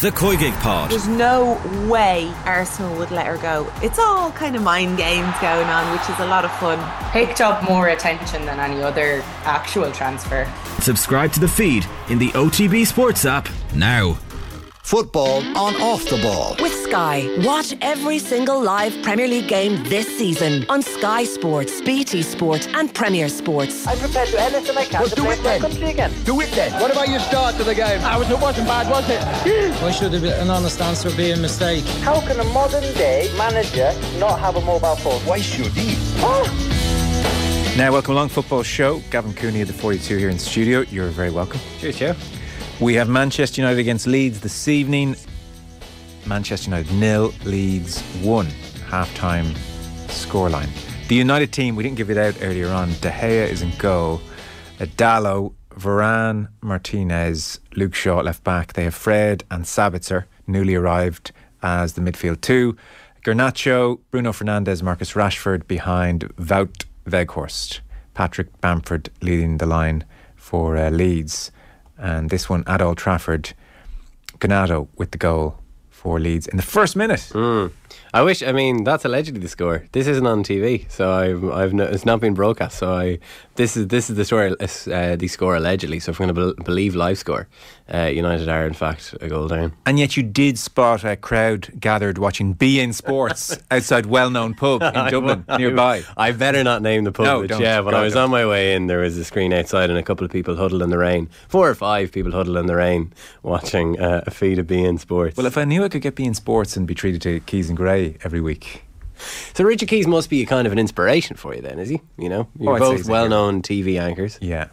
The Koigig Pod. There's no way Arsenal would let her go. It's all kind of mind games going on, which is a lot of fun. Picked up more attention than any other actual transfer. Subscribe to the feed in the OTB Sports app now. Football on off the ball. With Sky. Watch every single live Premier League game this season on Sky Sports, BT Sport, and Premier Sports. I'm prepared to do anything I can Well, to do it then. country again. Do it then. What about your start to the game? Ah, I was, it wasn't bad, was it? Why should an honest answer be a mistake? How can a modern day manager not have a mobile phone? Why should he? Ah! Now, welcome along, football show. Gavin Cooney of the 42 here in the studio. You're very welcome. Cheers, Joe. We have Manchester United against Leeds this evening. Manchester United nil, Leeds one. Half-time scoreline. The United team, we didn't give it out earlier on. De Gea is in goal. Dalot, Varane, Martinez, Luke Shaw left back. They have Fred and Sabitzer, newly arrived as the midfield two. Garnacho, Bruno Fernandes, Marcus Rashford behind Wout Weghorst. Patrick Bamford leading the line for uh, Leeds. And this one at Old Trafford, Gnonto with the goal for Leeds in the first minute. Mm. I wish. I mean, that's allegedly the score. This isn't on TV, so I've, I've no, it's not been broadcast. So I, this is this is the story, uh, the score allegedly. So if we're going to be- believe live score, uh, United are in fact a goal down. And yet you did spot a crowd gathered watching beIN Sports outside well-known pub in Dublin nearby. I better not name the pub. No, but yeah, when I was don't. on my way in, there was a screen outside and a couple of people huddled in the rain. Four or five people huddled in the rain watching uh, a feed of beIN Sports. Well, if I knew I could get beIN Sports and be treated to Keys and Grey every week, so Richard Keys must be a kind of an inspiration for you, then, is he? You know, you're Oh, both he's a well-known TV anchors. yeah.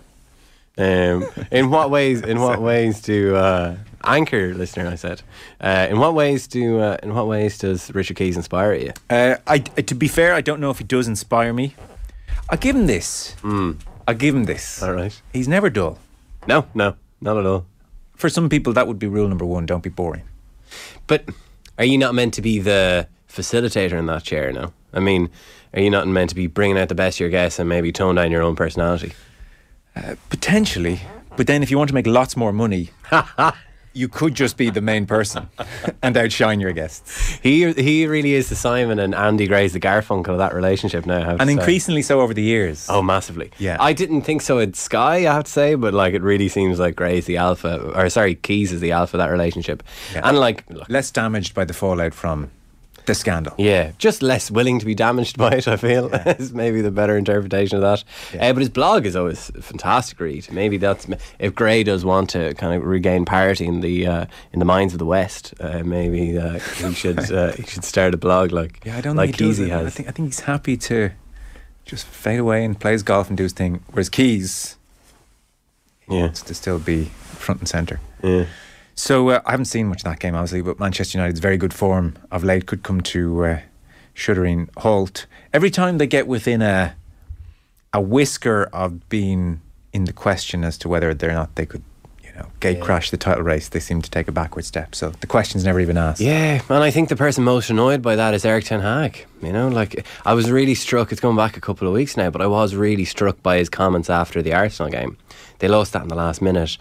Um, in what ways? In what ways do uh, anchor listener? I said. Uh, in what ways do? Uh, in what ways does Richard Keys inspire you? Uh, I, to be fair, I don't know if he does inspire me. I'll give him this. I'll give him this. All right. He's never dull. No, no, not at all. For some people, that would be rule number one. Don't be boring. But are you not meant to be the facilitator in that chair? now? I mean, are you not meant to be bringing out the best of your guests and maybe tone down your own personality? Uh, potentially. But then if you want to make lots more money, you could just be the main person and outshine your guests. He he really is the Simon and Andy Gray's the Garfunkel of that relationship now. I have to And increasingly so over the years. Oh, massively. Yeah. I didn't think so at Sky, I have to say, but like it really seems like Gray's the alpha, or sorry, Keys is the alpha of that relationship. Yeah. And like, look, Less damaged by the fallout from the scandal. yeah, just less willing to be damaged by it, I feel, is maybe the better interpretation of that. Yeah. Uh, but his blog is always a fantastic read. Maybe that's, if Gray does want to kind of regain parity in the uh, in the minds of the West, uh, maybe uh, he should uh, he should start a blog like, Yeah, I don't like think he does. Keezy it. I think I think he's happy to just fade away and play his golf and do his thing. Whereas Keys yeah. wants to still be front and centre. Yeah. So uh, I haven't seen much of that game, obviously, but Manchester United's very good form of late could come to uh, shuddering halt. Every time they get within a a whisker of being in the question as to whether or not they could, you know, gate crash the title race, they seem to take a backward step. So the question's never even asked. Yeah, and I think the person most annoyed by that is Erik Ten Hag. You know, like I was really struck. It's going back a couple of weeks now, but I was really struck by his comments after the Arsenal game. They lost that in the last minute.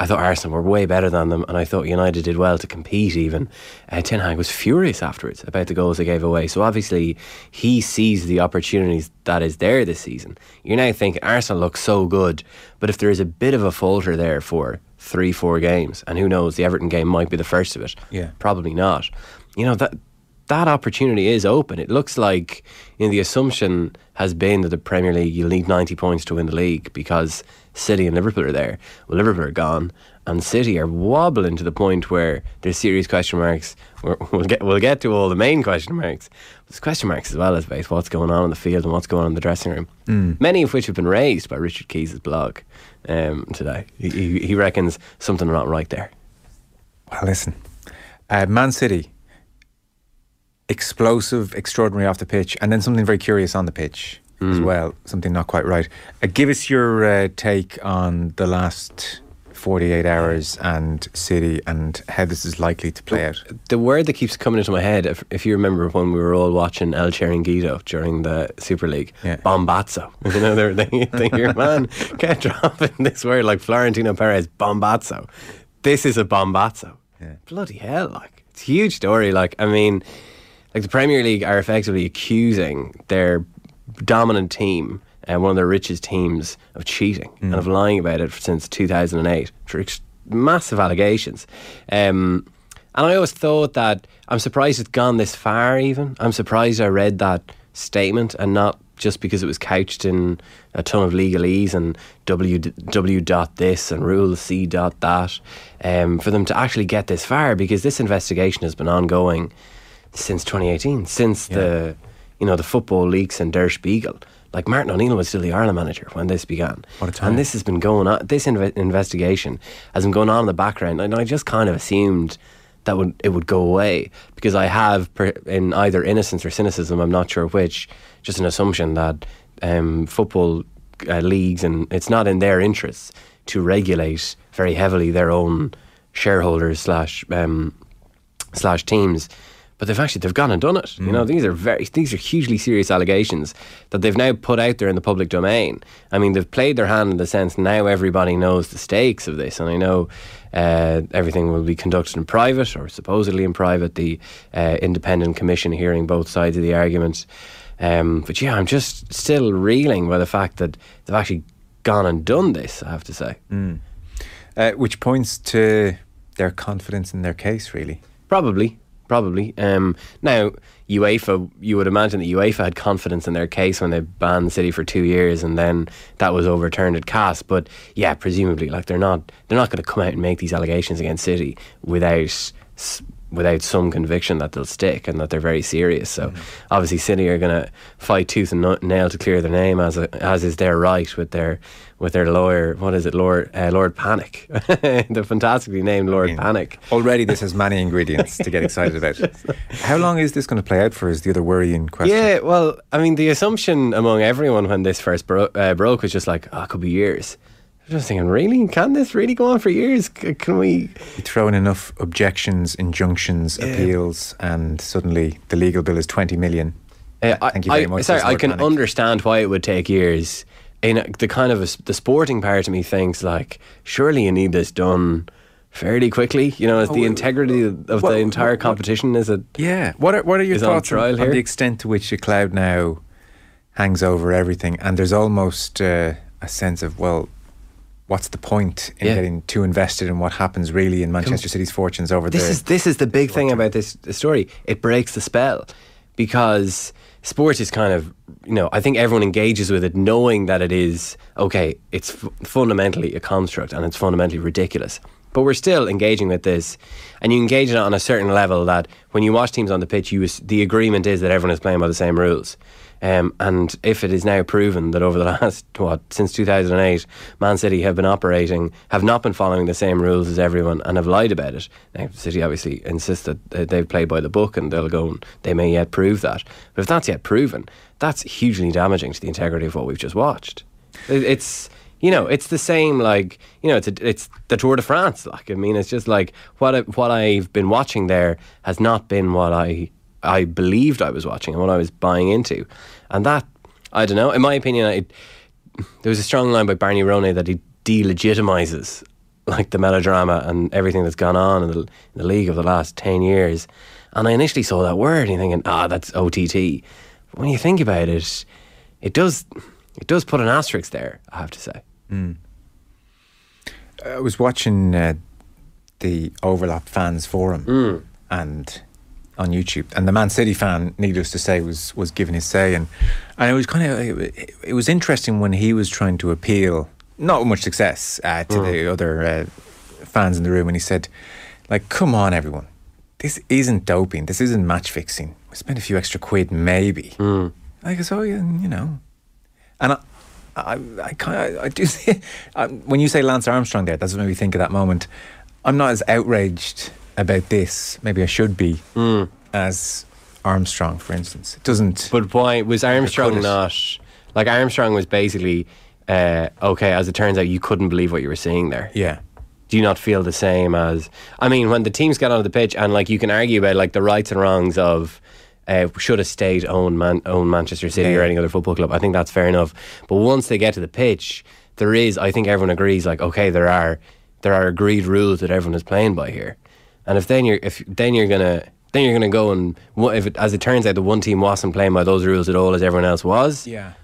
I thought Arsenal were way better than them, and I thought United did well to compete. Even uh, Ten Hag was furious afterwards about the goals they gave away. So obviously, he sees the opportunities that is there this season. You're now thinking Arsenal looks so good, but if there is a bit of a falter there for three, four games, and who knows, the Everton game might be the first of it. Yeah. probably not. You know that that opportunity is open. It looks like you know, the assumption has been that the Premier League you'll need 90 points to win the league because City and Liverpool are there. Well, Liverpool are gone, and City are wobbling to the point where there's serious question marks. We're, we'll get we'll get to all the main question marks. There's question marks as well as about what's going on in the field and what's going on in the dressing room. Many of which have been raised by Richard Keys' blog um, today. He, he, he reckons something not right there. Well, listen, uh, Man City, explosive, extraordinary off the pitch, and then something very curious on the pitch as well. Something not quite right. Uh, give us your uh, take on the last 48 hours and City and how this is likely to play out. the word that keeps coming into my head, if, if you remember when we were all watching El Chiringuito during the Super League, Yeah. bombazo. You know, they're, they think your man kept dropping this word like Florentino Perez, bombazo. This is a bombazo. Bloody hell! Like it's a huge story. Like I mean, like the Premier League are effectively accusing their dominant team and one of their richest teams of cheating and of lying about it since 2008 for ex- massive allegations. Um, and I always thought that I'm surprised it's gone this far. Even I'm surprised I read that statement and not just because it was couched in a ton of legalese and w w dot this and rule c dot that. Um, for them to actually get this far because this investigation has been ongoing since 2018, since the you know the football leaks and Der Spiegel. Like Martin O'Neill was still the Ireland manager when this began. What a time. And this has been going on. This inve- investigation has been going on in the background, and I just kind of assumed that would it would go away because I have, in either innocence or cynicism, I'm not sure which, just an assumption that um, football uh, leagues and it's not in their interests to regulate very heavily their own shareholders slash um, slash teams. But they've actually they've gone and done it. You know, these are very these are hugely serious allegations that they've now put out there in the public domain. I mean, they've played their hand in the sense now everybody knows the stakes of this, and I know uh, everything will be conducted in private or supposedly in private. The uh, independent commission hearing both sides of the argument. Um, but yeah, I'm just still reeling by the fact that they've actually gone and done this. I have to say. Uh, which points to their confidence in their case, really. Probably, probably. Um, now, UEFA, you would imagine that UEFA had confidence in their case when they banned City for two years, and then that was overturned at CAS. But yeah, presumably, like they're not they're not going to come out and make these allegations against City without without some conviction that they'll stick and that they're very serious. So obviously, City are going to fight tooth and nail to clear their name, as a, as is their right with their with their lawyer. What is it, Lord uh, Lord Pannick, the fantastically named Lord Pannick. Already, this has many ingredients to get excited about. How long is this going to play out for? Is the other worrying question? Yeah, well, I mean, the assumption among everyone when this first bro- uh, broke was just like, oh, it could be years. I was just thinking, really? Can this really go on for years? Can we? You throw in enough objections, injunctions, appeals, and suddenly the legal bill is 20 million. Uh, I- Thank you very I, much. Sorry, I can understand why it would take years. In a, the kind of a the sporting part of me thinks like, surely you need this done fairly quickly. You know, as the integrity of what- the entire what- what- competition is it? Yeah. What are, what are your on thoughts on, on here? the extent to which a cloud now hangs over everything? And there's almost uh, a sense of, well, what's the point in Yeah. getting too invested in what happens really in Manchester City's fortunes over This there? is this is the big thing about this story. It breaks the spell because sport is kind of you know I think everyone engages with it knowing that it is okay. It's f- fundamentally a construct and it's fundamentally ridiculous. But we're still engaging with this, and you engage it on a certain level that when you watch teams on the pitch, you the agreement is that everyone is playing by the same rules. Um, and if it is now proven that over the last what since 2008, Man City have been operating, have not been following the same rules as everyone, and have lied about it. Now, City obviously insist that they've played by the book, and they'll go. And they may yet prove that. But if that's yet proven, that's hugely damaging to the integrity of what we've just watched. It's you know, it's the same like you know, it's a, it's the Tour de France. Like I mean, it's just like what I, what I've been watching there has not been what I I believed I was watching and what I was buying into, and that I don't know. In my opinion, I, there was a strong line by Barney Ronay that he delegitimizes like the melodrama and everything that's gone on in the, in the league of the last ten years. And I initially saw that word and thinking, ah, that's OTT. But when you think about it, it does it does put an asterisk there. I have to say. I was watching uh, the Overlap Fans Forum and on YouTube, and the Man City fan, needless to say, was was giving his say, and and it was kind of it, it was interesting when he was trying to appeal, not with much success, uh, to the other uh, fans in the room, and he said, like, come on, everyone, this isn't doping, this isn't match fixing. We spent a few extra quid, maybe. I guess, oh yeah, you know, and I, I, I kind of, I do see, um, when you say Lance Armstrong there, that's what made me think of that moment. I'm not as outraged about this, maybe I should be, as Armstrong, for instance. It doesn't. But why was Armstrong not like Armstrong was basically uh, okay? As it turns out, you couldn't believe what you were seeing there. yeah. Do you not feel the same as? I mean, when the teams get onto the pitch and like you can argue about like the rights and wrongs of. Uh, should a state own man, own Manchester City or any other football club? I think that's fair enough. But once they get to the pitch, there is. I think everyone agrees. Like, okay, there are there are agreed rules that everyone is playing by here, And if then you're if then you're gonna then you're gonna go and if it, as it turns out the one team wasn't playing by those rules at all as everyone else was. Yeah.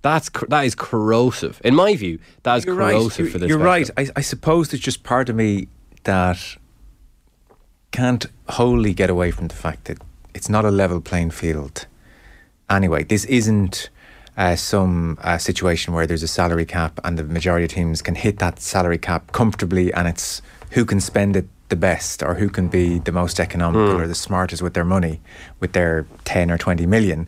That's that is corrosive in my view. That is You're corrosive You're, for this. you're right. I, I suppose there's just part of me that can't wholly get away from the fact that it's not a level playing field. Anyway, this isn't uh, some uh, situation where there's a salary cap and the majority of teams can hit that salary cap comfortably, and it's who can spend it the best or who can be the most economical hmm. or the smartest with their money, with their 10 or 20 million.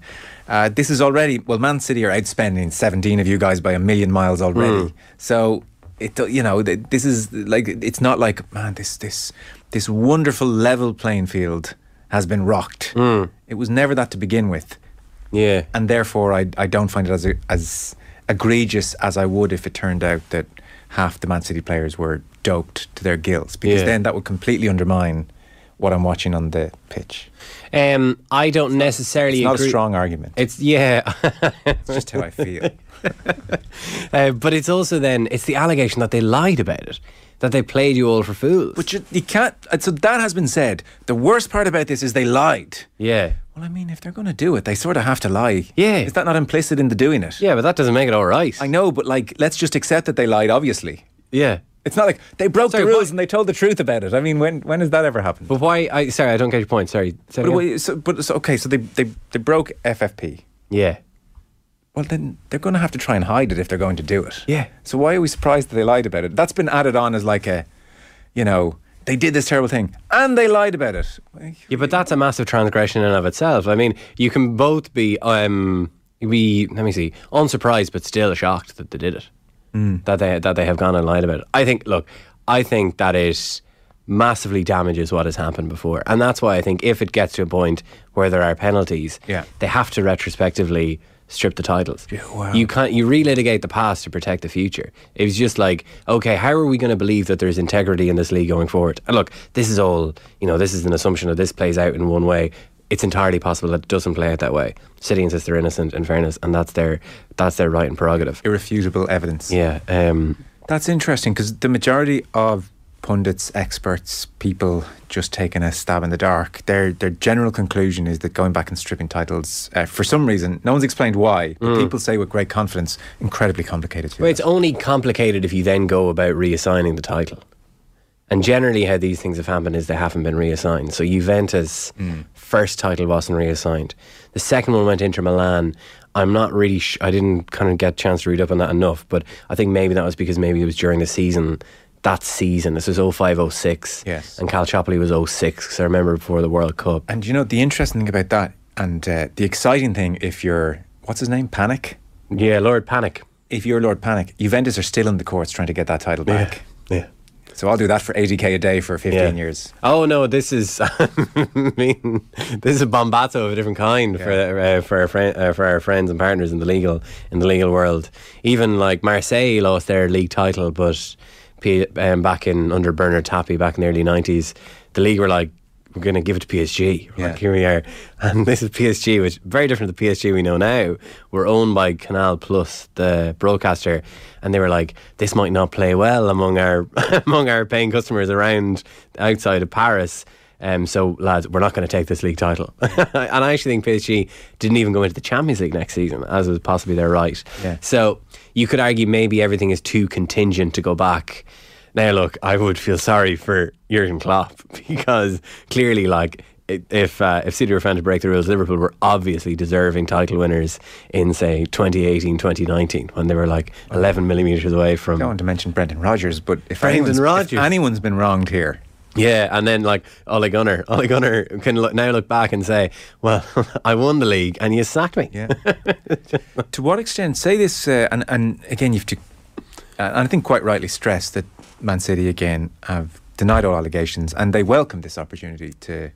Uh, this is already, well, Man City are outspending 17 of you guys by a million miles already. Hmm. So, it, you know, this is like, it's not like, man, this, this, this wonderful level playing field has been rocked. Hmm. It was never that to begin with yeah. and therefore I, I don't find it as as egregious as I would if it turned out that half the Man City players were doped to their gills because Yeah. then that would completely undermine what I'm watching on the pitch. Um, I don't necessarily It's not agree. a strong argument. It's yeah. It's just how I feel. Uh, but it's also then it's the allegation that they lied about it, that they played you all for fools. But you, you can't. So that has been said. The worst part about this is they lied. yeah, Well, I mean, if they're going to do it, they sort of have to lie. Yeah. Is that not implicit in the doing it? yeah, but that doesn't make it all right. I know, but like, let's just accept that they lied. Obviously, yeah, it's not like they broke Sorry, the rules what- and they told the truth about it. I mean, when when has that ever happened? but why? I sorry, I don't get your point. Sorry. But, wait, so, but so, okay, so they, they they broke FFP. yeah, Well, then they're going to have to try and hide it if they're going to do it. Yeah. So why are we surprised that they lied about it? That's been added on as like a, you know, they did this terrible thing and they lied about it. yeah, but that's a massive transgression in and of itself. I mean, you can both be um, be let me see, unsurprised but still shocked that they did it, that they that they have gone and lied about it. I think. Look, I think that it massively damages what has happened before, and that's why I think if it gets to a point where there are penalties, Yeah. they have to retrospectively strip the titles. wow. You can't you relitigate the past to protect the future. It was just like, okay, how are we going to believe that there's integrity in this league going forward? And look, this is all you know. This is an assumption that this plays out in one way. It's entirely possible that it doesn't play out that way. City insists they're innocent, in fairness, and that's their that's their right and prerogative. Irrefutable evidence. Yeah. Um, That's interesting because the majority of pundits, experts, people just taking a stab in the dark, their their general conclusion is that going back and stripping titles, uh, for some reason, no one's explained why, but people say with great confidence, incredibly complicated. To Well, it's only complicated if you then go about reassigning the title. And generally, how these things have happened is they haven't been reassigned. So Juventus' first title wasn't reassigned. The second one went Inter Milan. I'm not really. Sh- I didn't kind of get a chance to read up on that enough, but I think maybe that was because maybe it was during the season. That season, this was 05 06. Yes. And Calciopoli was 06, because I remember before the World Cup. And you know the interesting thing about that, and uh, the exciting thing, if you're what's his name, Pannick. Yeah, Lord Pannick. If you're Lord Pannick, Juventus are still in the courts trying to get that title back. Yeah. So I'll do that for 80k a day for 15 Yeah. years. Oh no, this is I mean, this is a bombato of a different kind for uh, for our friend, uh, for our friends and partners in the legal in the legal world. Even like Marseille lost their league title, but um, back in under Bernard Tapie back in the early nineties, the league were like. We're going to give it to PSG. Yeah. Like, here we are, and this is PSG, which very different to the PSG we know now. We're owned by Canal Plus, the broadcaster, and they were like, "This might not play well among our among our paying customers around outside of Paris." Um, so, lads, we're not going to take this league title. and I actually think PSG didn't even go into the Champions League next season, as was possibly their right. Yeah. So, you could argue maybe everything is too contingent to go back. Now, look, I would feel sorry for Jurgen Klopp because clearly, like, if uh, if City were found to break the rules, Liverpool were obviously deserving title winners in, say, 2018, 2019, when they were like 11 millimetres away from. I don't want to mention Brendan Rodgers, but if Brendan anyone's, if Rodgers. anyone's been wronged here, Yeah, and then like Ole Gunnar, Ole Gunnar can look, now look back and say, "Well, I won the league, and you sacked me." Yeah. to what extent? Say this, uh, and and again, you have to, uh, and I think quite rightly stress that Man City again have denied all allegations, and they welcome this opportunity to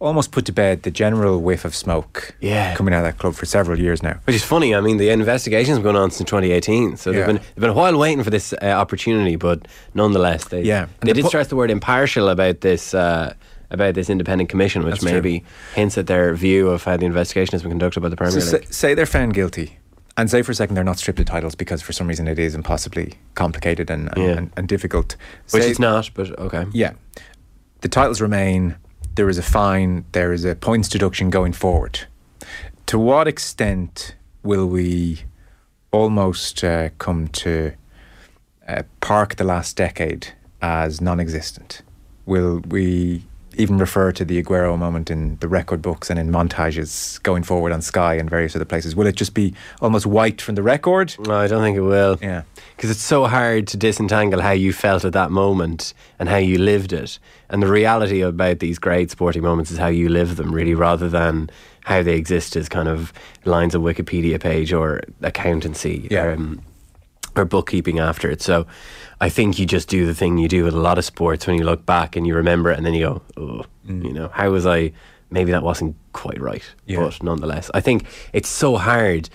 almost put to bed the general whiff of smoke Yeah. coming out of that club for several years now. Which is funny. I mean, the investigation's been going on since 2018, so they've been they've been a while waiting for this uh, opportunity, but nonetheless, they Yeah. they And the did pu- stress the word impartial about this. Uh, about this independent commission, which That's true. maybe hints at their view of how the investigation has been conducted by the Premier So League. say, they're found guilty, and say for a second they're not stripped of titles because for some reason it is impossibly complicated and and, Yeah. and, and difficult. which Say- it's not, but okay. Yeah. the titles remain. There is a fine. There is a points deduction going forward. To what extent will we almost uh, come to uh, park the last decade as non-existent? Will we even refer to the Aguero moment in the record books and in montages going forward on Sky and various other places? Will it just be almost wiped from the record? No, I don't think it will. Yeah. Because it's so hard to disentangle how you felt at that moment and how you lived it. And the reality about these great sporting moments is how you live them, really, rather than how they exist as kind of lines of Wikipedia page or accountancy Yeah. um, or bookkeeping after it. So I think you just do the thing you do with a lot of sports when you look back and you remember it and then you go, oh, you know, how was I? Maybe that wasn't quite right. Yeah. But nonetheless, I think it's so hard.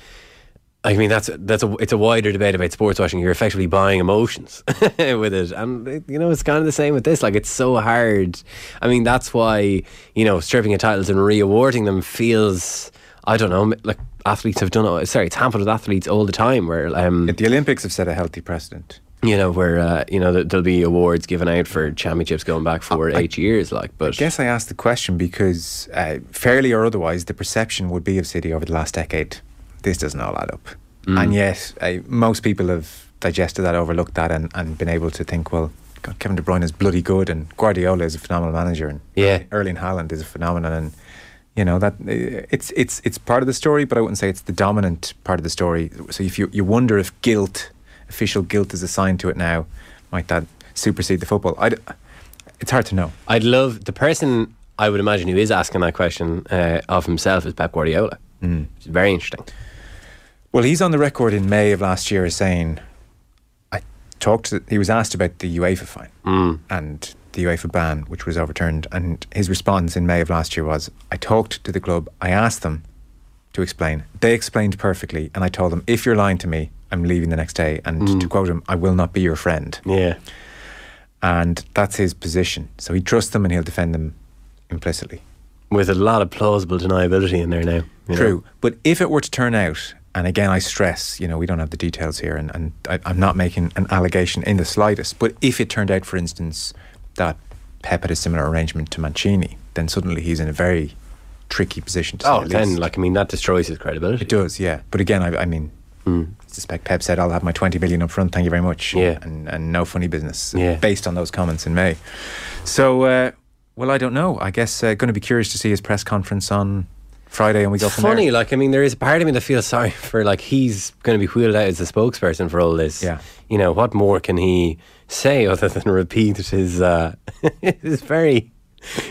I mean, that's that's a it's a wider debate about sports watching. You're effectively buying emotions with it, and you know it's kind of the same with this. Like it's so hard. I mean, that's why you know stripping of titles and re-awarding them feels. I don't know. Like athletes have done it. Sorry, it's hampered with athletes all the time. Where um, The Olympics have set a healthy precedent. you know, where uh, you know there- there'll be awards given out for championships going back for eight years. Like, but I guess I asked the question because, uh, fairly or otherwise, the perception would be of City over the last decade. This doesn't all add up. And yet, uh, most people have digested that, overlooked that, and, and been able to think, well, God, Kevin De Bruyne is bloody good, and Guardiola is a phenomenal manager, and Yeah. Erling Haaland is a phenomenon, and you know that uh, it's it's it's part of the story, but I wouldn't say it's the dominant part of the story. So if you you wonder if guilt, official guilt, is assigned to it now, might that supersede the football? I it's hard to know. I'd love the person I would imagine who is asking that question uh, of himself is Pep Guardiola. Mm. It's very interesting. Well, he's on the record in May of last year as saying, I talked to, he was asked about the UEFA fine and the UEFA ban, which was overturned. And his response in May of last year was, I talked to the club, I asked them to explain. They explained perfectly. And I told them, if you're lying to me, I'm leaving the next day. And mm. to quote him, I will not be your friend. Yeah. And that's his position. So he trusts them and he'll defend them implicitly. With a lot of plausible deniability in there now. you know. True. But if it were to turn out, and again, I stress, you know, we don't have the details here, and, and I, I'm not making an allegation in the slightest, but if it turned out, for instance, that Pep had a similar arrangement to Mancini, then suddenly he's in a very tricky position to Oh, then, least. like, I mean, that destroys his credibility. It does, yeah. But again, I, I mean, I suspect Pep said, I'll have my 20 million up front, thank you very much. Yeah. And, and no funny business, Yeah. based on those comments in May. So, uh, well, I don't know. I guess uh, going to be curious to see his press conference on Friday and we go It's from funny, there. like I mean, there is a part of me that feels sorry for like he's going to be wheeled out as the spokesperson for all this. Yeah. you know what more can he say other than repeat his uh, his very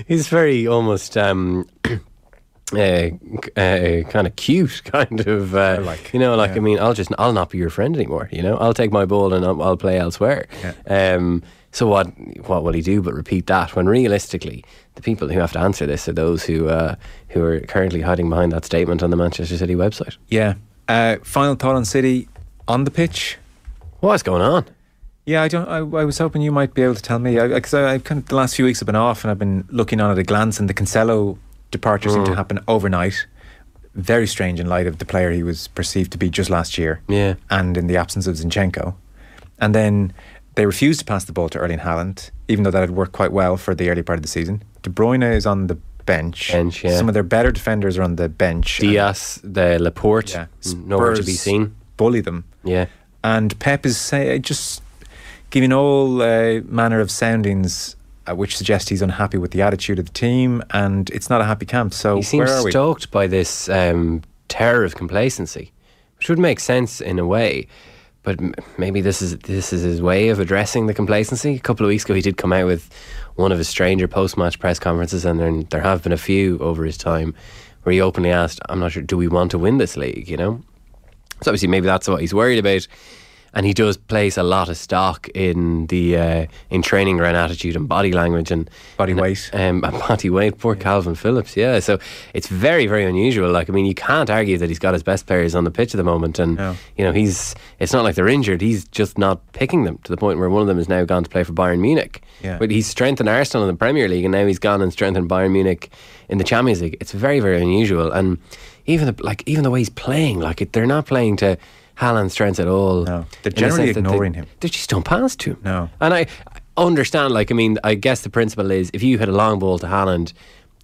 his very almost um, uh, uh, kind of cute kind of uh, like, you know like yeah. I mean I'll just I'll not be your friend anymore. You know I'll take my ball and I'll, I'll play elsewhere. Um, so what what will he do but repeat that when realistically the people who have to answer this are those who uh, who are currently hiding behind that statement on the Manchester City website. Yeah. Uh, final thought on City on the pitch. What's going on? Yeah, I don't. I, I was hoping you might be able to tell me because I, I, kind of the last few weeks have been off, and I've been looking on at a glance, and the Cancelo departure seemed to happen overnight. Very strange in light of the player he was perceived to be just last year, Yeah. and in the absence of Zinchenko, and then they refused to pass the ball to Erling Haaland, even though that had worked quite well for the early part of the season. De Bruyne is on the bench. Bench, yeah. Some of their better defenders are on the bench. Diaz, the Laporte, yeah, nowhere to be seen. Bully them. Yeah. And Pep is say, just giving all uh, manner of soundings uh, which suggest he's unhappy with the attitude of the team and it's not a happy camp. So He seems where are we? stoked by this um, terror of complacency, which would make sense in a way. But maybe this is this is his way of addressing the complacency. A couple of weeks ago, he did come out with one of his stranger post-match press conferences, and then there have been a few over his time where he openly asked, "I'm not sure. Do we want to win this league?" You know. So obviously, maybe that's what he's worried about. And he does place a lot of stock in the uh, in training around attitude and body language and Body weight. um, and body weight. Poor Kalvin Phillips, yeah. So it's very, very unusual. Like, I mean, you can't argue that he's got his best players on the pitch at the moment, and No. you know, he's. It's not like they're injured. He's just not picking them to the point where one of them has now gone to play for Bayern Munich. Yeah. But he's strengthened Arsenal in the Premier League, and now he's gone and strengthened Bayern Munich in the Champions League. It's very, very unusual, and even the, like even the way he's playing, like it, they're not playing to Haaland's strengths at all. No. They're in the generally sense they- ignoring him. They just don't pass to him. No. And I, understand. Like, I mean, I guess the principle is if you hit a long ball to Haaland,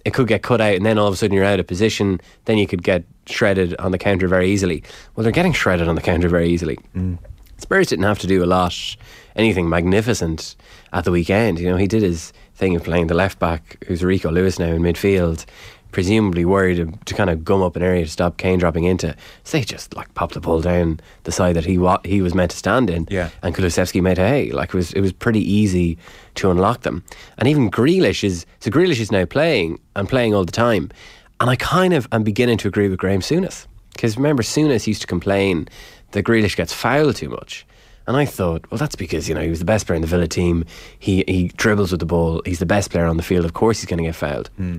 it could get cut out, and then all of a sudden you're out of position. Then you could get shredded on the counter very easily. Well, they're getting shredded on the counter very easily. Mm. Spurs didn't have to do a lot, anything magnificent at the weekend. You know, he did his thing of playing the left back, who's Rico Lewis now in midfield, presumably worried to, to kind of gum up an area to stop Kane dropping into. So they just like popped the ball down the side that he wa- he was meant to stand in. Yeah. And Kulusevski made hay. Like it was it was pretty easy to unlock them. And even Grealish is so Grealish is now playing and playing all the time. And I kind of am beginning to agree with Graham Souness. Because remember, Souness used to complain that Grealish gets fouled too much. And I thought, well, that's because, you know, he was the best player in the Villa team. He, he dribbles with the ball. He's the best player on the field. Of course he's going to get fouled. Hmm.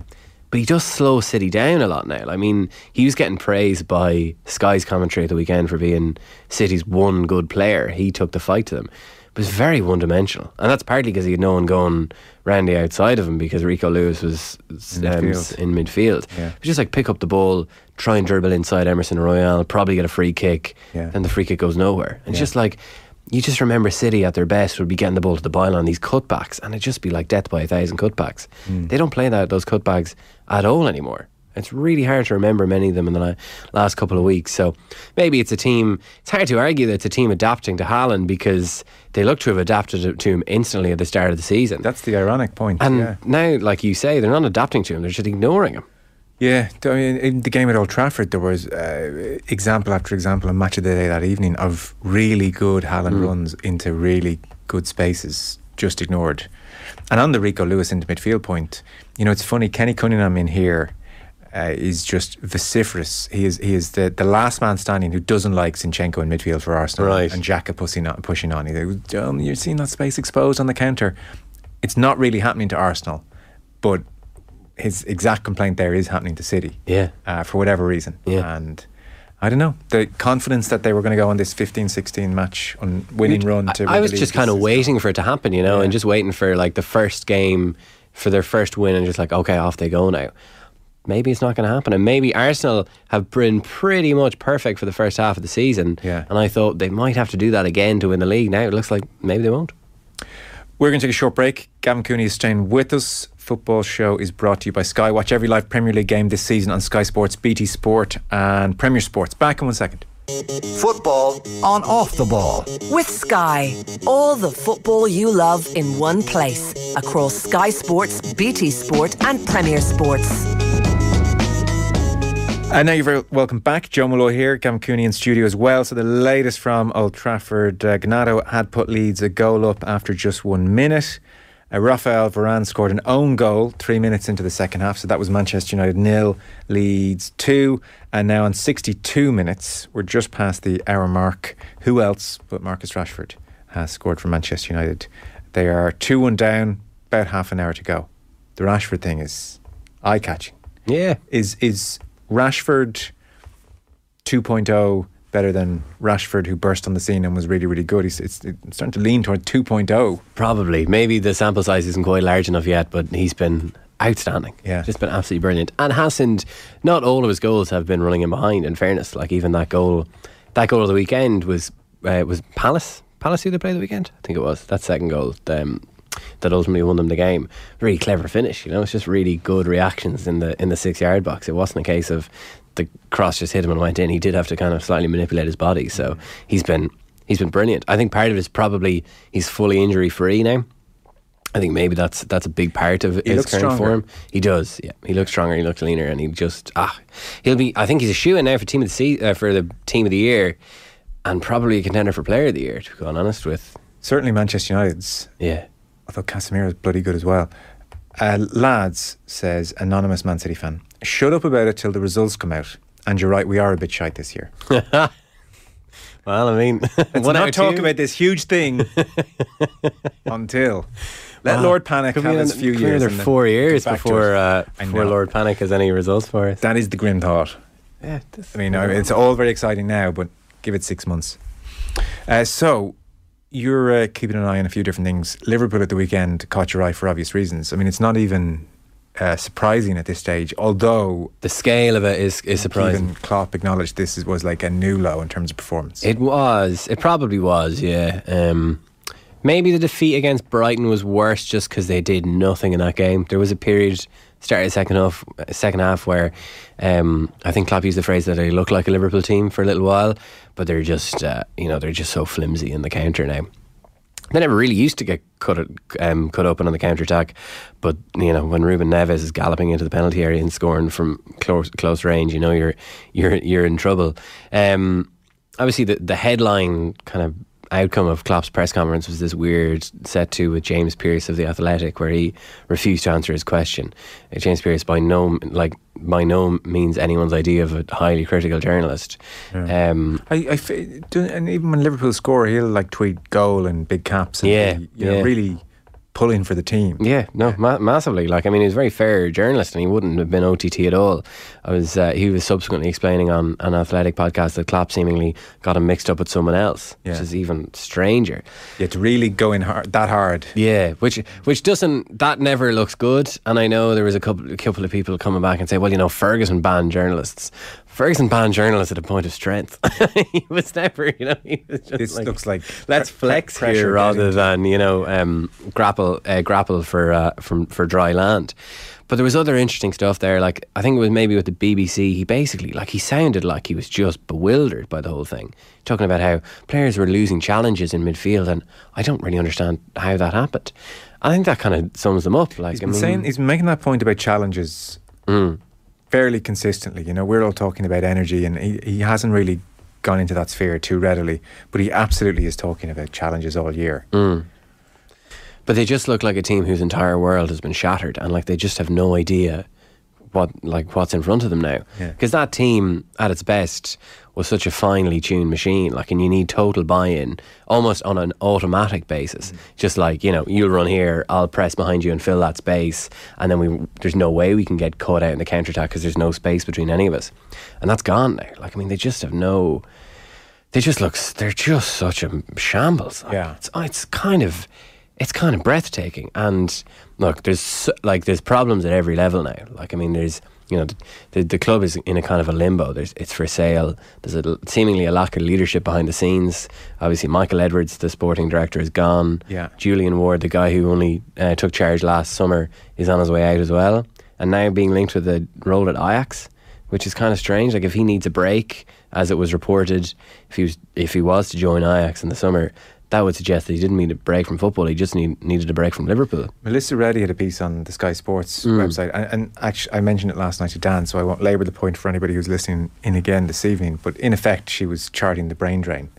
But he does slow City down a lot now. I mean, he was getting praised by Sky's commentary at the weekend for being City's one good player. He took the fight to them. But it's very one dimensional. And that's partly because he had no one going round the outside of him because Rico Lewis was In um, midfield. in midfield. Yeah. Just like pick up the ball, try and dribble inside Emerson Royal, probably get a free kick, Yeah. and the free kick goes nowhere. And it's just like you just remember City at their best would be getting the ball to the byline, these cutbacks, and it'd just be like death by a thousand cutbacks. Hmm. They don't play that those cutbacks at all anymore. It's really hard to remember many of them in the last couple of weeks. So maybe it's a team. It's hard to argue that it's a team adapting to Haaland because they look to have adapted to- to him instantly at the start of the season. That's the ironic point. and yeah. now, like you say, they're not adapting to him; they're just ignoring him. Yeah, I mean, in the game at Old Trafford, there was uh, example after example and match of the day that evening of really good Haaland runs into really good spaces, just ignored. And on the Rico Lewis into midfield point, you know, it's funny. Kenny Cunningham in here uh, is just vociferous. He is he is the, the last man standing who doesn't like Zinchenko in midfield for Arsenal, Right. And Xhaka pushing on, pushing on. Like, um, you're seeing that space exposed on the counter. It's not really happening to Arsenal, but his exact complaint there is happening to City. Yeah. Uh, for whatever reason. Yeah. And I don't know. The confidence that they were going to go on this 15 16 match on winning run to I, I was just kind of waiting for it to happen, you know, Yeah. and just waiting for like the first game for their first win, and just like, okay, off they go now. Maybe it's not going to happen, and maybe Arsenal have been pretty much perfect for the first half of the season. Yeah. and I thought they might have to do that again to win the league. Now it looks like maybe they won't. We're going to take a short break. Gavin Cooney is staying with us. Football show is brought to you by Sky. Watch every live Premier League game this season on Sky Sports, BT Sport, and Premier Sports. Back in one second. Football on off the ball. With Sky, all the football you love in one place. Across Sky Sports, BT Sport, and Premier Sports. And now you're very welcome back. Joe Malloy here, Gavin Cooney in studio as well. So the latest from Old Trafford, uh, Gnonto had put Leeds a goal up after just one minute. Uh, Rafael Varane scored an own goal three minutes into the second half. So that was Manchester United nil, Leeds two. And now on 62 minutes, we're just past the hour mark. Who else but Marcus Rashford has scored for Manchester United? They are 2 1 down, about half an hour to go. The Rashford thing is eye catching Yeah, is is Rashford 2.0 better than Rashford who burst on the scene and was really really good he's it's, it's starting to lean toward oh. 2.0 probably. Maybe the sample size isn't quite large enough yet, but he's been outstanding. Yeah. just been absolutely brilliant. And Hassan, not all of his goals have been running him behind. In fairness, like even that goal, that goal of the weekend was uh, was Palace. Palace who they played the weekend. I think it was that second goal. Um, that ultimately won them the game. Really clever finish, you know. It's just really good reactions in the in the six yard box. It wasn't a case of the cross just hit him and went in. He did have to kind of slightly manipulate his body. So he's been he's been brilliant. I think part of it is probably he's fully injury free now. I think maybe that's that's a big part of his current stronger. form. He does, yeah. He looks stronger. He looks leaner, and he just ah, he'll be. I think he's a shoe in now for team of the se- uh, for the team of the year, and probably a contender for player of the year. To be honest with, certainly Manchester United's yeah. although Casemiro is bloody good as well uh, lads says anonymous Man City fan shut up about it till the results come out and you're right we are a bit shy this year Well, I mean, let's not talk about this huge thing until let Lord Pannick Could have his few years another four years before uh, before. Lord Pannick has any results for us. that is the grim thought Yeah, I mean, I- it's all very exciting now, but give it six months. Uh, so, you're uh, keeping an eye on a few different things. Liverpool at the weekend caught your eye for obvious reasons. I mean, it's not even uh, surprising at this stage, although the scale of it is is surprising. even Klopp acknowledged this is, was like a new low in terms of performance. It was. It probably was. Yeah. Um, Maybe the defeat against Brighton was worse just because they did nothing in that game. There was a period, started the second half, second half where um, I think Klopp used the phrase that they look like a Liverpool team for a little while, but they're just, uh, you know, they're just so flimsy in the counter now. They never really used to get cut um, cut open on the counter attack, but you know when Ruben Neves is galloping into the penalty area and scoring from close close range, you know you're you're you're in trouble. Um, obviously, the the headline kind of outcome of Klopp's press conference was this weird set to with James Pearce of the Athletic, where he refused to answer his question. Uh, James Pearce, by no like by no means anyone's idea of a highly critical journalist. Yeah. Um, I, do- and even when Liverpool score, he'll like tweet goal and big caps. And Yeah, be, you know, yeah. really pulling for the team. Yeah, no, ma- massively. Like, I mean, he was a very fair journalist, and he wouldn't have been OTT at all. I was. Uh, he was subsequently explaining on an athletic podcast that Klopp seemingly got him mixed up with someone else, Yeah. which is even stranger. Yeah, to really go in hard, that hard. Yeah, which which doesn't that never looks good. And I know there was a couple a couple of people coming back and say, well, you know, Ferguson banned journalists. Ferguson banned journalists at a point of strength. he was never, you know, he was just This like, looks like let's flex here rather than you know um, grapple uh, grapple for uh, from for dry land. But there was other interesting stuff there. Like I think it was maybe with the BBC. He basically like he sounded like he was just bewildered by the whole thing, talking about how players were losing challenges in midfield, and I don't really understand how that happened. I think that kind of sums them up. Like He's I been mean, saying he's been making that point about challenges fairly consistently. You know, we're all talking about energy, and he, he hasn't really gone into that sphere too readily. But he absolutely is talking about challenges all year. Mm. But they just look like a team whose entire world has been shattered, and like they just have no idea what like what's in front of them now. Yeah. Because that team at its best was such a finely tuned machine, like, and you need total buy-in, almost on an automatic basis. Just like you know, you'll run here, I'll press behind you and fill that space, and then we there's no way we can get caught out in the counter attack because there's no space between any of us, and that's gone now. Like, I mean, they just have no. They just look. They're just such a shambles. Like, Yeah. it's, oh, it's kind of it's kind of breathtaking and look there's like there's problems at every level now like i mean there's you know the, the club is in a kind of a limbo. There's it's for sale. There's a, seemingly a lack of leadership behind the scenes. Obviously michael edwards the sporting director is gone. Yeah. julian ward the guy who only uh, took charge last summer is on his way out as well. And now being linked with a role at ajax which is kind of strange. Like if he needs a break as it was reported if he was if he was to join ajax in the summer that would suggest that he didn't need a break from football. He just need, needed a break from Liverpool. Melissa Reddy had a piece on the Sky Sports Mm. website, and, and actually, I mentioned it last night to Dan, so I won't labour the point for anybody who's listening in again this evening. But in effect, she was charting the brain drain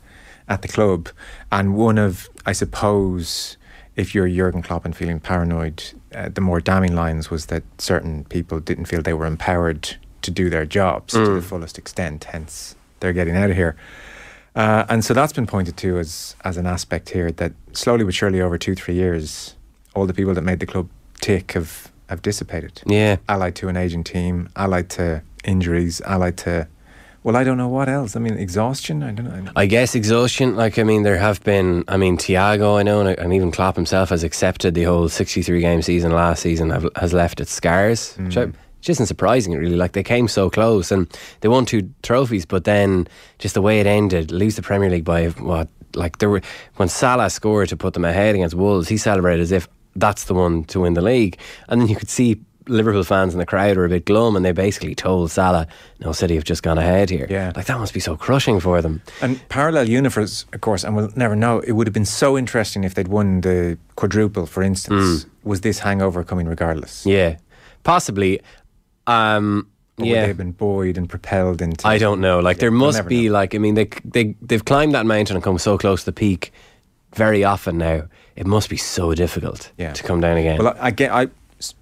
at the club, and one of, I suppose, if you're Jurgen Klopp and feeling paranoid, uh, the more damning lines was that certain people didn't feel they were empowered to do their jobs to Mm. the fullest extent. Hence, they're getting out of here. Uh, and so that's been pointed to as as an aspect here that slowly but surely over two three years, all the people that made the club tick have have dissipated. Yeah. allied to an aging team, allied to injuries, allied to well, I don't know what else. I mean, exhaustion. I don't know. I guess exhaustion. Like I mean, there have been. I mean, Thiago, I know, and, and even Klopp himself has accepted the whole sixty-three game season last season have, has left its scars, I, which isn't surprising. Really, like they came so close and they won two trophies, but then just the way it ended, lose the Premier League by what? Like there were when Salah scored to put them ahead against Wolves, he celebrated as if that's the one to win the league, and then you could see. Liverpool fans in the crowd were a bit glum and they basically told Salah, No, City have just gone ahead here. Yeah. Like that must be so crushing for them. And parallel universe, of course, and we'll never know. It would have been so interesting if they'd won the quadruple, for instance. Mm. Was this hangover coming regardless? Yeah, possibly. Um, Or yeah, they have been buoyed and propelled into? I don't know. Like Yeah, there must be know. like I mean they they they've climbed that mountain and come so close to the peak very often now. It must be so difficult Yeah. to come down again. Well, I, I get. I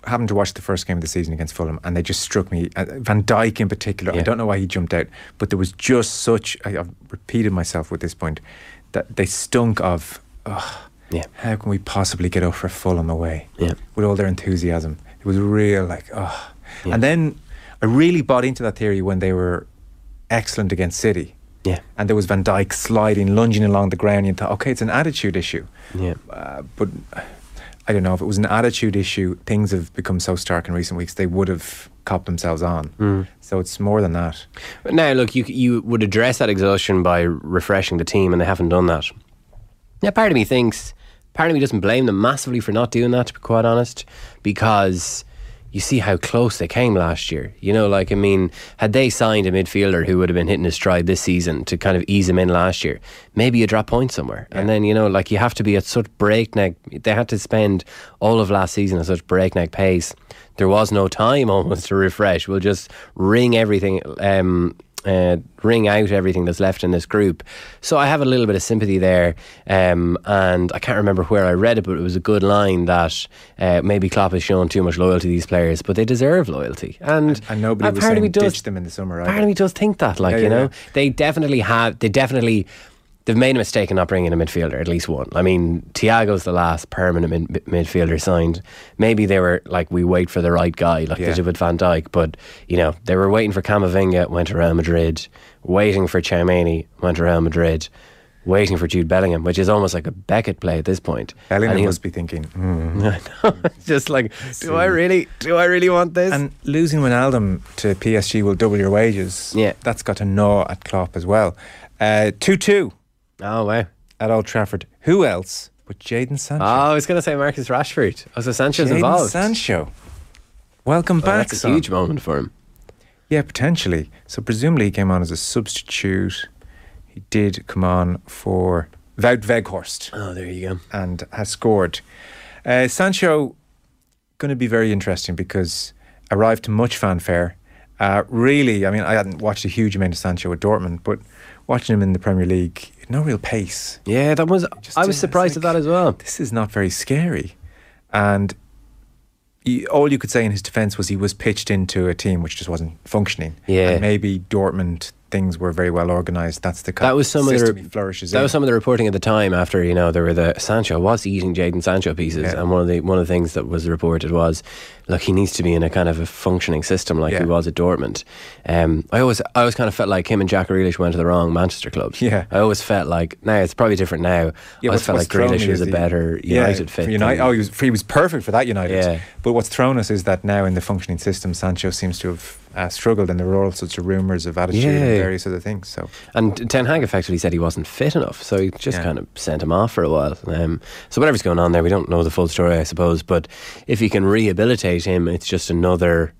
happened to watch the first game of the season against Fulham, and they just struck me. Uh, Van Dijk in particular. I don't know why he jumped out, but there was just such. I, I've repeated myself with this point that they stunk of. Ugh, yeah, how can we possibly get for Fulham away? Yeah. with all their enthusiasm, it was real. Like, oh, and then I really bought into that theory when they were excellent against City. yeah, And there was Van Dijk sliding, lunging along the ground. And You thought, okay, it's an attitude issue. yeah. Uh, but I don't know if it was an attitude issue. Things have become so stark in recent weeks; they would have copped themselves on. Mm. So it's more than that. But now look, you you would address that exhaustion by refreshing the team, and they haven't done that. Now, part of me thinks part of me doesn't blame them massively for not doing that, to be quite honest, because you see how close they came last year. You know, like, I mean, had they signed a midfielder who would have been hitting his stride this season to kind of ease him in last year, maybe you drop points somewhere. And then, you know, like, you have to be at such breakneck. They had to spend all of last season at such breakneck pace. There was no time almost to refresh. We'll just ring everything. Um, uh, wring out everything that's left in this group. So I have a little bit of sympathy there, um, and I can't remember where I read it, but it was a good line that uh, maybe Klopp has shown too much loyalty to these players, but they deserve loyalty. And, And, and nobody was saying does- ditch them in the summer. Part either. of me does think that, like Yeah, you yeah, know, yeah. they definitely have. They definitely. They've made a mistake in not bringing a midfielder, at least one. I mean, Thiago's the last permanent mid- midfielder signed. Maybe they were like, we wait for the right guy, like Yeah. they did with Van Dijk. But you know, they were waiting for Camavinga, went to Real Madrid. Waiting for Tchouaméni, went to Real Madrid. Waiting for Jude Bellingham, which is almost like a Beckett play at this point. Bellingham he- must be thinking, know. Just like, do I really, do I really want this? And losing Wijnaldum to PSG will double your wages. Yeah. That's got to gnaw at Klopp as well. Uh, 2 2 oh wow. at Old Trafford. Who else but Jadon Sancho? Oh, I was going to say Marcus Rashford. Oh, so Sancho's Jadon involved. Sancho. Welcome Oh, back, that's a son. huge moment for him. Yeah, potentially. So presumably he came on as a substitute. He did come on for Wout Weghorst Oh, there you go. and has scored. Uh, Sancho going to be very interesting because arrived to much fanfare. Uh, really, I mean, I hadn't watched a huge amount of Sancho at Dortmund, but watching him in the Premier League, no real pace. Yeah, that was. Just I was surprised like- at that as well. This is not very scary. And he, all you could say in his defence was he was pitched into a team which just wasn't functioning. Yeah. And maybe Dortmund things were very well organised. That's the kind That was some of the flourishes that in. was some of the reporting at the time after you know there were the Sancho was eating Jadon Sancho pieces, Yeah. and one of the one of the things that was reported was, look, he needs to be in a kind of a functioning system like Yeah. he was at Dortmund. Um, I always I always kind of felt like him and Jack Grealish went to the wrong Manchester clubs. Yeah. I always felt like now it's probably different now. I always felt like Grealish was a better yeah, United fit. United, oh, he was, he was perfect for that United. Yeah. But what's thrown us is that now in the functioning system, Sancho seems to have uh, struggled, and there were all sorts of rumours of attitude and various other things. So And Ten Hag effectively said he wasn't fit enough, so he just Yeah. kind of sent him off for a while. Um, so whatever's going on there, we don't know the full story, I suppose. But if he can rehabilitate him, it's just another.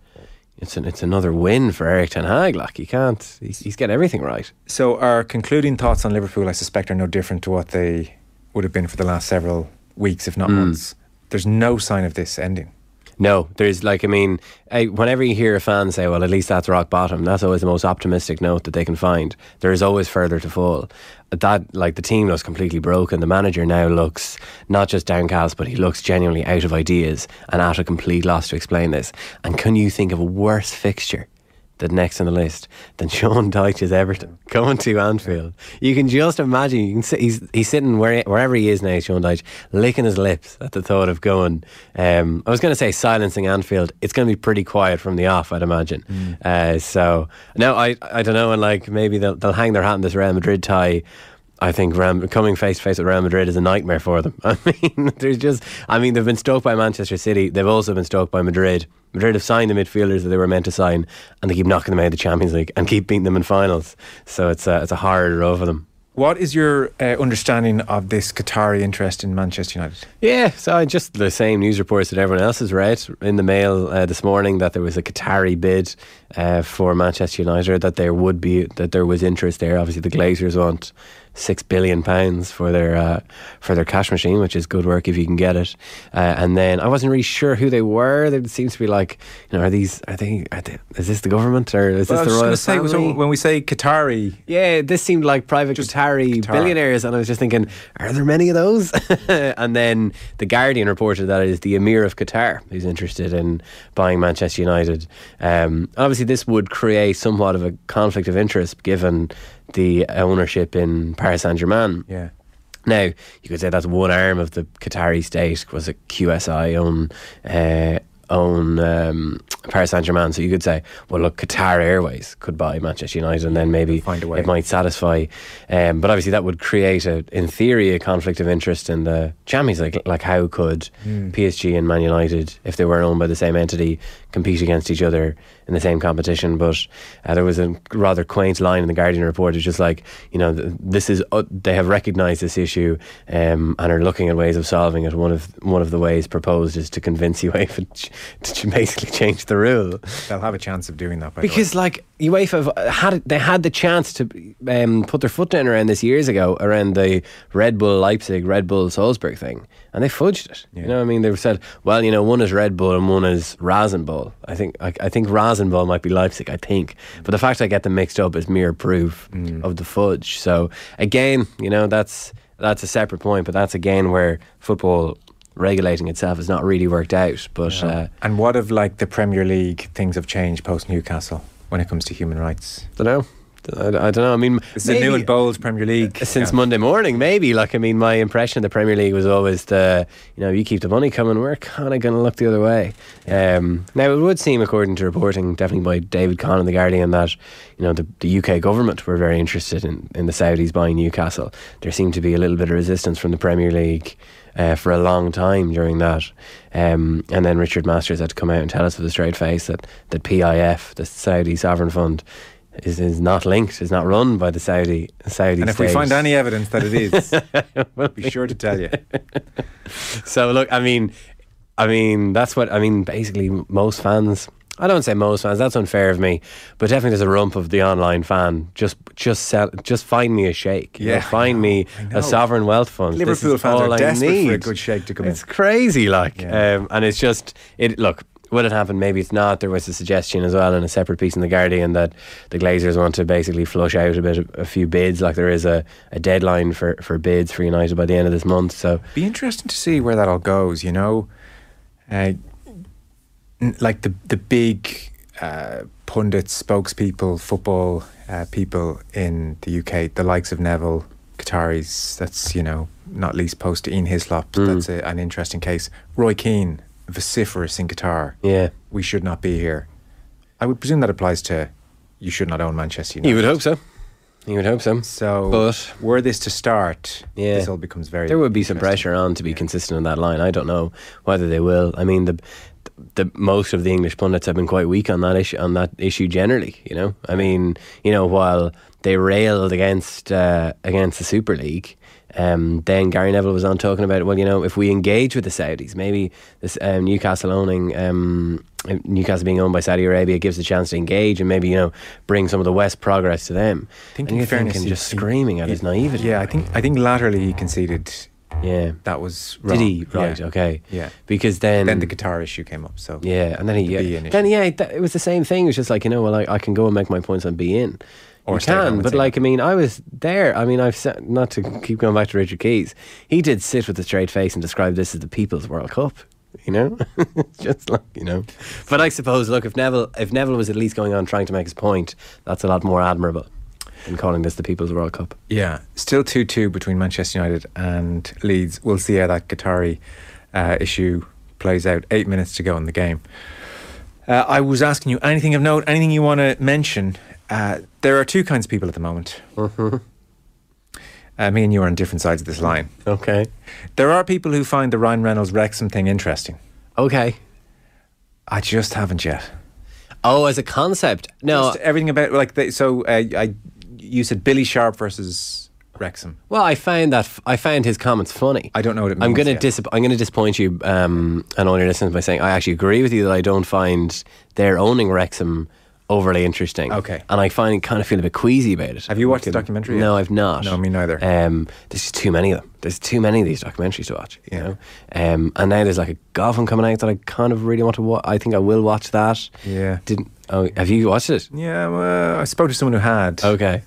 It's an, it's another win for Erik Ten Hag. Like he can't, he's, he's getting everything right. So our concluding thoughts on Liverpool, I suspect, are no different to what they would have been for the last several weeks, if not hmm. months. There's no sign of this ending. No, there's like I mean, I, whenever you hear a fan say, "Well, at least that's rock bottom," that's always the most optimistic note that they can find. There is always further to fall. That like the team looks completely broken. The manager now looks not just downcast, but he looks genuinely out of ideas and at a complete loss to explain this. And can you think of a worse fixture? The next on the list than Sean Dyche's Everton coming to Anfield. You can just imagine. You can see he's he's sitting where, wherever he is now, Sean Dyche, licking his lips at the thought of going. Um, I was going to say silencing Anfield. It's going to be pretty quiet from the off, I'd imagine. Uh, so no, I I don't know. And like maybe they'll they'll hang their hat in this Real Madrid tie. I think Real, coming face to face with Real Madrid is a nightmare for them. I mean, there's just, I mean, they've been stoked by Manchester City. They've also been stoked by Madrid. Madrid have signed the midfielders that they were meant to sign, and they keep knocking them out of the Champions League and keep beating them in finals. So it's a, it's a hard row for them. What is your uh, understanding of this Qatari interest in Manchester United? Yeah, so just the same news reports that everyone else has read in the mail uh, this morning that there was a Qatari bid uh, for Manchester United, that there would be that there was interest there. Obviously, the Glazers want six billion pounds for their uh, for their cash machine, which is good work if you can get it. Uh, and then I wasn't really sure who they were. They seems to be like, you know, are these are they, are they is this the government or is Well, this the royal say, family? so when we say Qatari, Yeah, this seemed like private Qatari Qatar. billionaires, and I was just thinking, are there many of those? and then the Guardian reported that it is the Emir of Qatar who's interested in buying Manchester United. Um, obviously, this would create somewhat of a conflict of interest given the ownership in Paris Saint Germain. yeah. Now, you could say that's one arm of the Qatari state. Was a QSI own uh, own um, Paris Saint Germain. So you could say, well, look, Qatar Airways could buy Manchester United, and then maybe find a way. it might satisfy. Um, but obviously, that would create a, in theory, a conflict of interest in the Champions League. Like, how could PSG and Man United, if they were owned by the same entity, compete against each other in the same competition? But uh, there was a rather quaint line in the Guardian report. It's just like, you know, this is uh, they have recognised this issue um, and are looking at ways of solving it. One of one of the ways proposed is to convince UEFA ch- to basically change the rule. They'll have a chance of doing that. By the way. Because like UEFA have had they had the chance to um, put their foot down around this years ago around the Red Bull Leipzig, Red Bull Salzburg thing, and they fudged it. You know, what I mean, they said, well, you know, one is Red Bull and one is Rasenball. I think I, I think Rasenball might be Leipzig. I think, but the fact I get them mixed up is mere proof of the fudge. So again, you know, that's that's a separate point, but that's again where football regulating itself has not really worked out. But uh, and what of like the Premier League? Things have changed post Newcastle when it comes to human rights. don't know. I, I don't know. I mean, This is a new and bold Premier League since Yeah. Monday morning, maybe. Like, I mean, my impression of the Premier League was always the, you know, you keep the money coming, we're kind of going to look the other way. Um, now, it would seem, according to reporting, definitely by David Conn in The Guardian, that, you know, the, the UK government were very interested in, in the Saudis buying Newcastle. There seemed to be a little bit of resistance from the Premier League. Uh, for a long time during that, um, and then Richard Masters had to come out and tell us with a straight face that that PIF, the Saudi sovereign fund, is, is not linked, is not run by the Saudi Saudi. And if we find any evidence that it is, we'll be sure to tell you. So look, I mean, I mean that's what I mean. Basically, most fans. I don't say most fans. That's unfair of me, but definitely there's a rump of the online fan. Just, just sell. Just find me a sheikh. you know, Yeah, find me a sovereign wealth fund. Liverpool fans are I desperate for a good sheikh to come in. It's crazy, like, Yeah. um, and it's just it. Look, will it happen? Maybe it's not. There was a suggestion as well in a separate piece in the Guardian that the Glazers want to basically flush out a bit, of, a few bids. Like there is a, a deadline for for bids for United by the end of this month. So Be interesting to see where that all goes. You know, uh, like the the big uh, pundits, spokespeople, football uh, people in the UK, the likes of Neville, Qataris. That's you know not least post Ian Hislop. That's a, an interesting case. Roy Keane, vociferous in Qatar. yeah, We should not be here. I would presume that applies to you should not own Manchester United. you would hope so. You would hope so. So, But- were this to start, Yeah. this all becomes very. There would be some pressure on to be consistent in that line. I don't know whether they will. I mean, the the most of the English pundits have been quite weak on that issue. On that issue generally, you know. I mean, you know, while they railed against uh, against the Super League. Um, then Gary Neville was on talking about, well, you know, if we engage with the Saudis, maybe this um, Newcastle owning, um, Newcastle being owned by Saudi Arabia gives the chance to engage and maybe you know bring some of the West progress to them. I think and in fairness, just he- screaming at his naivety. Yeah, I think I think laterally he conceded yeah. that was wrong. Did he? Right. Yeah. Okay. Yeah. Because then. Then the Qatar issue came up. So Yeah, and then he. The Yeah, then yeah, that, it was the same thing. It was just like you know, well, I, I can go and make my points and be in. Or you can, but like I mean, I was there. I mean, I've said not to keep going back to Richard Keys. He did sit with a straight face and describe this as the People's World Cup. You know, just like you know. But I suppose, look, if Neville, if Neville was at least going on trying to make his point, that's a lot more admirable calling this the People's World Cup. yeah, still two two between Manchester United and Leeds. We'll see how that Qatari uh, issue plays out. Eight minutes to go in the game. Uh, I was asking you anything of note, anything you want to mention. Uh, there are two kinds of people at the moment. Uh, me and you are on different sides of this line. Okay. There are people who find the Ryan Reynolds Wrexham thing interesting. Okay. I just haven't yet. Oh, as a concept, no. Just everything about like they, so. Uh, I you said Billy Sharp versus Wrexham. Well, I found that I found his comments funny. I don't know what it I'm means going to yet. dis- I'm going to disappoint you um, and all your listeners by saying I actually agree with you that I don't find their owning Wrexham overly interesting. Okay. and I find kind of feel a bit queasy about it. Have you watched the documentary yet? No, I've not. No, me neither. Um, there's just too many of them. There's too many of these documentaries to watch. You know, um, and now there's like a golf one coming out that I kind of really want to watch. I think I will watch that. Yeah. Didn't? Oh, have you watched it? Yeah, well, I spoke to someone who had. Okay.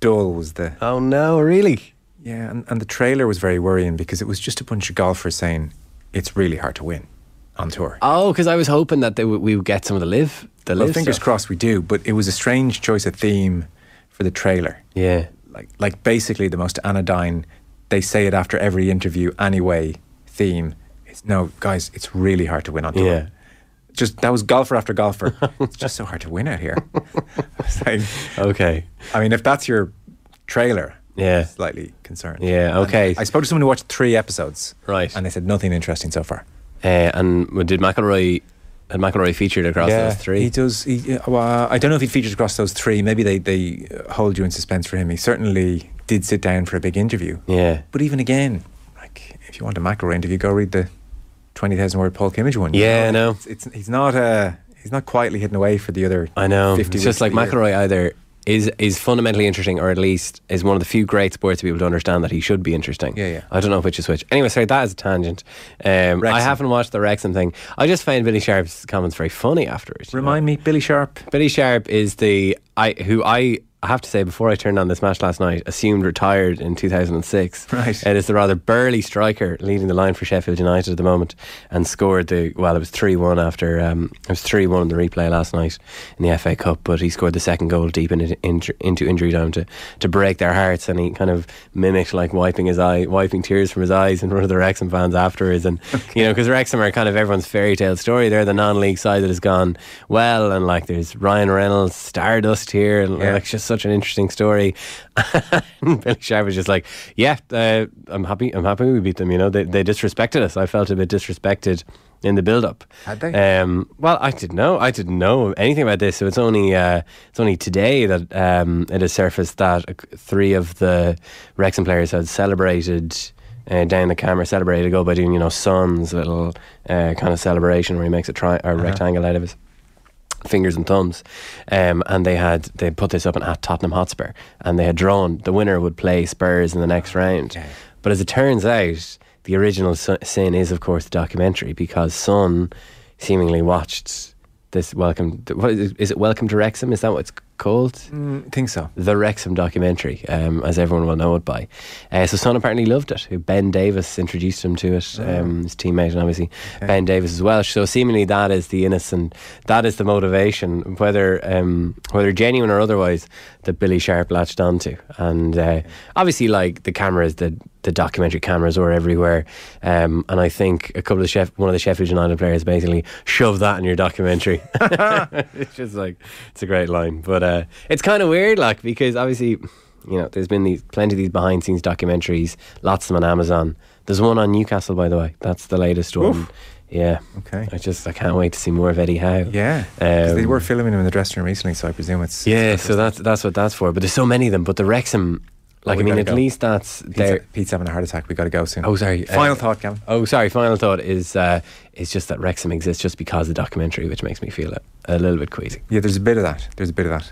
Dull was the Oh no, really? yeah, and, and the trailer was very worrying because it was just a bunch of golfers saying it's really hard to win on tour. Oh, because I was hoping that they w- we would get some of the live. The well, live fingers stuff. crossed we do, but it was a strange choice of theme for the trailer. Yeah. Like, like basically the most anodyne. They say it after every interview anyway. Theme. It's no, guys. It's really hard to win on tour. Yeah. Just that was golfer after golfer. it's just so hard to win out here. Like, Okay. I mean, if that's your trailer, Yeah. slightly concerned. Yeah, And okay. I spoke to someone who watched three episodes, Right. and they said nothing interesting so far. Uh, and did McIlroy had McIlroy featured across those three? He does. He, uh, well, I don't know if he features across those three. Maybe they, they hold you in suspense for him. He certainly did sit down for a big interview. yeah. But even again, like if you want a McIlroy interview, go read the twenty thousand word Paul Kimmage one. Yeah, I know. It's, it's he's not uh he's not quietly hidden away for the other. I know. 50 It's just like. McIlroy either is is fundamentally interesting or at least is one of the few great sports people to understand that he should be interesting. Yeah, yeah. I don't know which is which. Anyway, sorry, that is a tangent. Um, I haven't watched the Wrexham thing. I just find Billy Sharp's comments very funny afterwards. you know. Remind me, Billy Sharp. Billy Sharp is the I who I I have to say before I turned on this match last night assumed retired in 2006. Right. It is the rather burly striker leading the line for Sheffield United at the moment and scored the well it was 3-1 after um, it was 3-1 in the replay last night in the FA Cup but he scored the second goal deep in, in, into injury time to to break their hearts and he kind of mimicked like wiping his eye wiping tears from his eyes in front of the Wrexham fans afterwards and you know because Wrexham are kind of everyone's fairy tale story they're the non-league side that has gone well and like there's Ryan Reynolds Stardust here and Yeah. like just such an interesting story. and Billy Sharp was just like, "Yeah, uh, I'm happy. I'm happy we beat them. You know, they they disrespected us. I felt a bit disrespected in the build-up. Had they? Um, well, I didn't know. I didn't know anything about this. So it's only uh, it's only today that um, it has surfaced that three of the Wrexham players had celebrated. Uh, down the camera, celebrated a goal by doing, you know, Son's little uh, kind of celebration where he makes a tri- a rectangle out of his fingers and thumbs, um, and they had they put this up in at Tottenham Hotspur, and they had drawn the winner would play Spurs in the next round. But as it turns out, the original sin is, of course, the documentary because Son seemingly watched this. Welcome, to, what is, it, is it Welcome to Wrexham? Is that what it's called? Mm, think so. the Wrexham documentary, um, as everyone will know it by. Uh, so Son apparently loved it. Ben Davies introduced him to it, um, his teammate, and obviously Ben Davies is Welsh. So seemingly that is the innocent, that is the motivation, whether um, whether genuine or otherwise, that Billy Sharp latched onto. And uh, obviously, like the cameras, the the documentary cameras were everywhere, um, and I think a couple of Sheff- one of the Sheffield United players basically shoved that in your documentary. it's just like it's a great line, but uh, it's kind of weird, like because obviously, you know, there's been these plenty of these behind scenes documentaries, lots of them on Amazon. There's one on Newcastle, by the way. That's the latest one. Oof. Yeah. Okay. I just I can't wait to see more of Eddie Howe. Yeah, 'cause they Um, were filming him in the dressing room recently, so I presume it's Yeah, it's so that's that's what that's for. But there's so many of them. But the Wrexham, like we I mean, at go. least that's Pete's, there. Pete's having a heart attack. We got to go soon. Oh, sorry. Final uh, thought, Gavin. Oh, sorry. Final thought is uh, is just that Wrexham exists just because of the documentary, which makes me feel a, a little bit queasy. Yeah, there's a bit of that. There's a bit of that.